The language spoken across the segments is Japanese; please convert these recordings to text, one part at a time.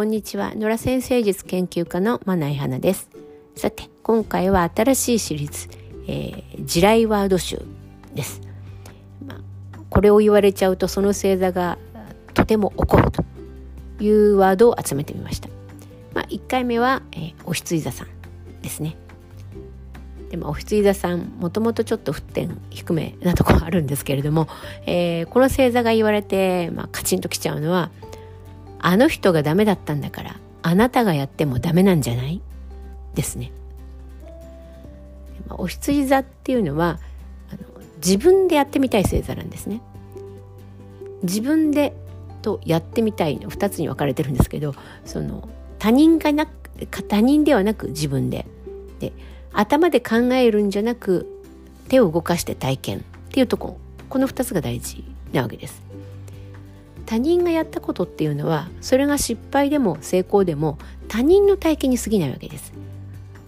こんにちは。野良先生術研究家のまないはなです。さて今回は新しいシリーズ、えー、地雷ワード集です、まあ、これを言われちゃうとその星座がとても怒るというワードを集めてみました、まあ、1回目は、えー、お羊座さんですね。でもお羊座さんもともとちょっと沸点低めなところあるんですけれども、えー、この星座が言われて、まあ、カチンときちゃうのはあの人がダメだったんだからあなたがやってもダメなんじゃない？ですね。お羊座っていうのはあの自分でやってみたい星座なんですね。自分でとやってみたいの2つに分かれてるんですけどその他人がな他人ではなく自分でで頭で考えるんじゃなく手を動かして体験っていうとここの2つが大事なわけです。他人がやったことっていうのはそれが失敗でも成功でも他人の体験に過ぎないわけです。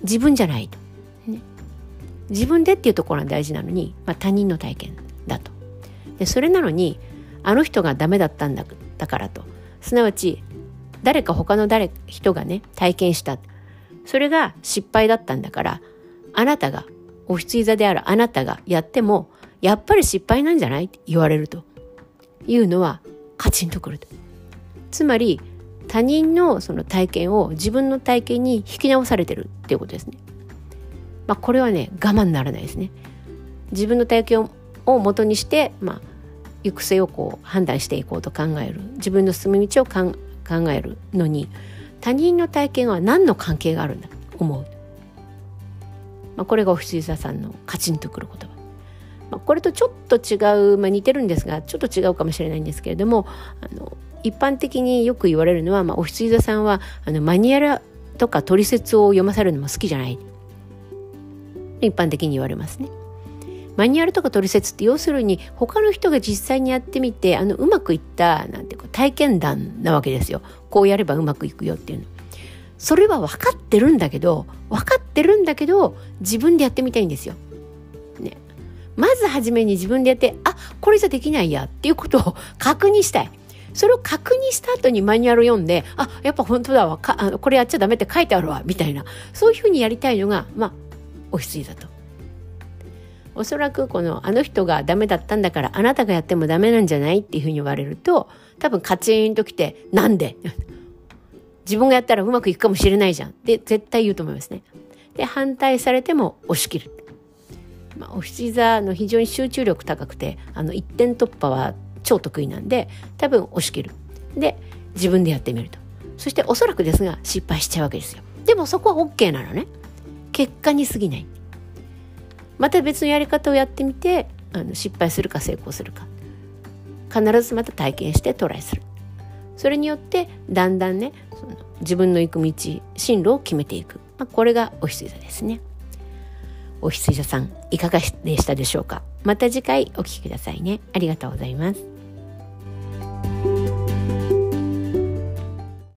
自分じゃないと、ね、自分でっていうところが大事なのに、まあ、他人の体験だと。でそれなのにあの人がダメだったんだだからと。すなわち誰か他の誰人がね体験した。それが失敗だったんだからあなたがお羊座であるあなたがやってもやっぱり失敗なんじゃない？って言われるというのはカチンとくると。つまり他人のその体験を自分の体験に引き直されてるっていうことですね。まあ、これはね我慢ならないですね。自分の体験を元にして、まあ、行く末をこう判断していこうと考える自分の進む道を考えるのに他人の体験は何の関係があるんだ？と思う。まあ、これがお羊座さんのカチンとくる言葉。これとちょっと違う、まあ、似てるんですがちょっと違うかもしれないんですけれどもあの一般的によく言われるのは、まあ、お羊座さんはあのマニュアルとか取説を読まされるのも好きじゃない一般的に言われますね。マニュアルとか取説って要するに他の人が実際にやってみてあのうまくいったなんていう体験談なわけですよ。こうやればうまくいくよっていうの。それは分かってるんだけど分かってるんだけど自分でやってみたいんですよ。まず初めに自分でやってあこれじゃできないやっていうことを確認したい。それを確認した後にマニュアル読んであやっぱ本当だわかあのこれやっちゃダメって書いてあるわみたいなそういうふうにやりたいのがまあお羊だと。おそらくこのあの人がダメだったんだからあなたがやってもダメなんじゃないっていうふうに言われると多分カチンときてなんで？自分がやったらうまくいくかもしれないじゃんって絶対言うと思いますね。で反対されても押し切る。まあ、お羊座の非常に集中力高くてあの一点突破は超得意なんで多分押し切る。で自分でやってみると。そしておそらくですが失敗しちゃうわけですよ。でもそこは OK なのね。結果に過ぎない。また別のやり方をやってみてあの失敗するか成功するか。必ずまた体験してトライする。それによってだんだんねその自分の行く道進路を決めていく、まあ、これがお羊座ですね。お羊座さんいかがでしたでしょうか？また次回お聴きくださいね。ありがとうございます。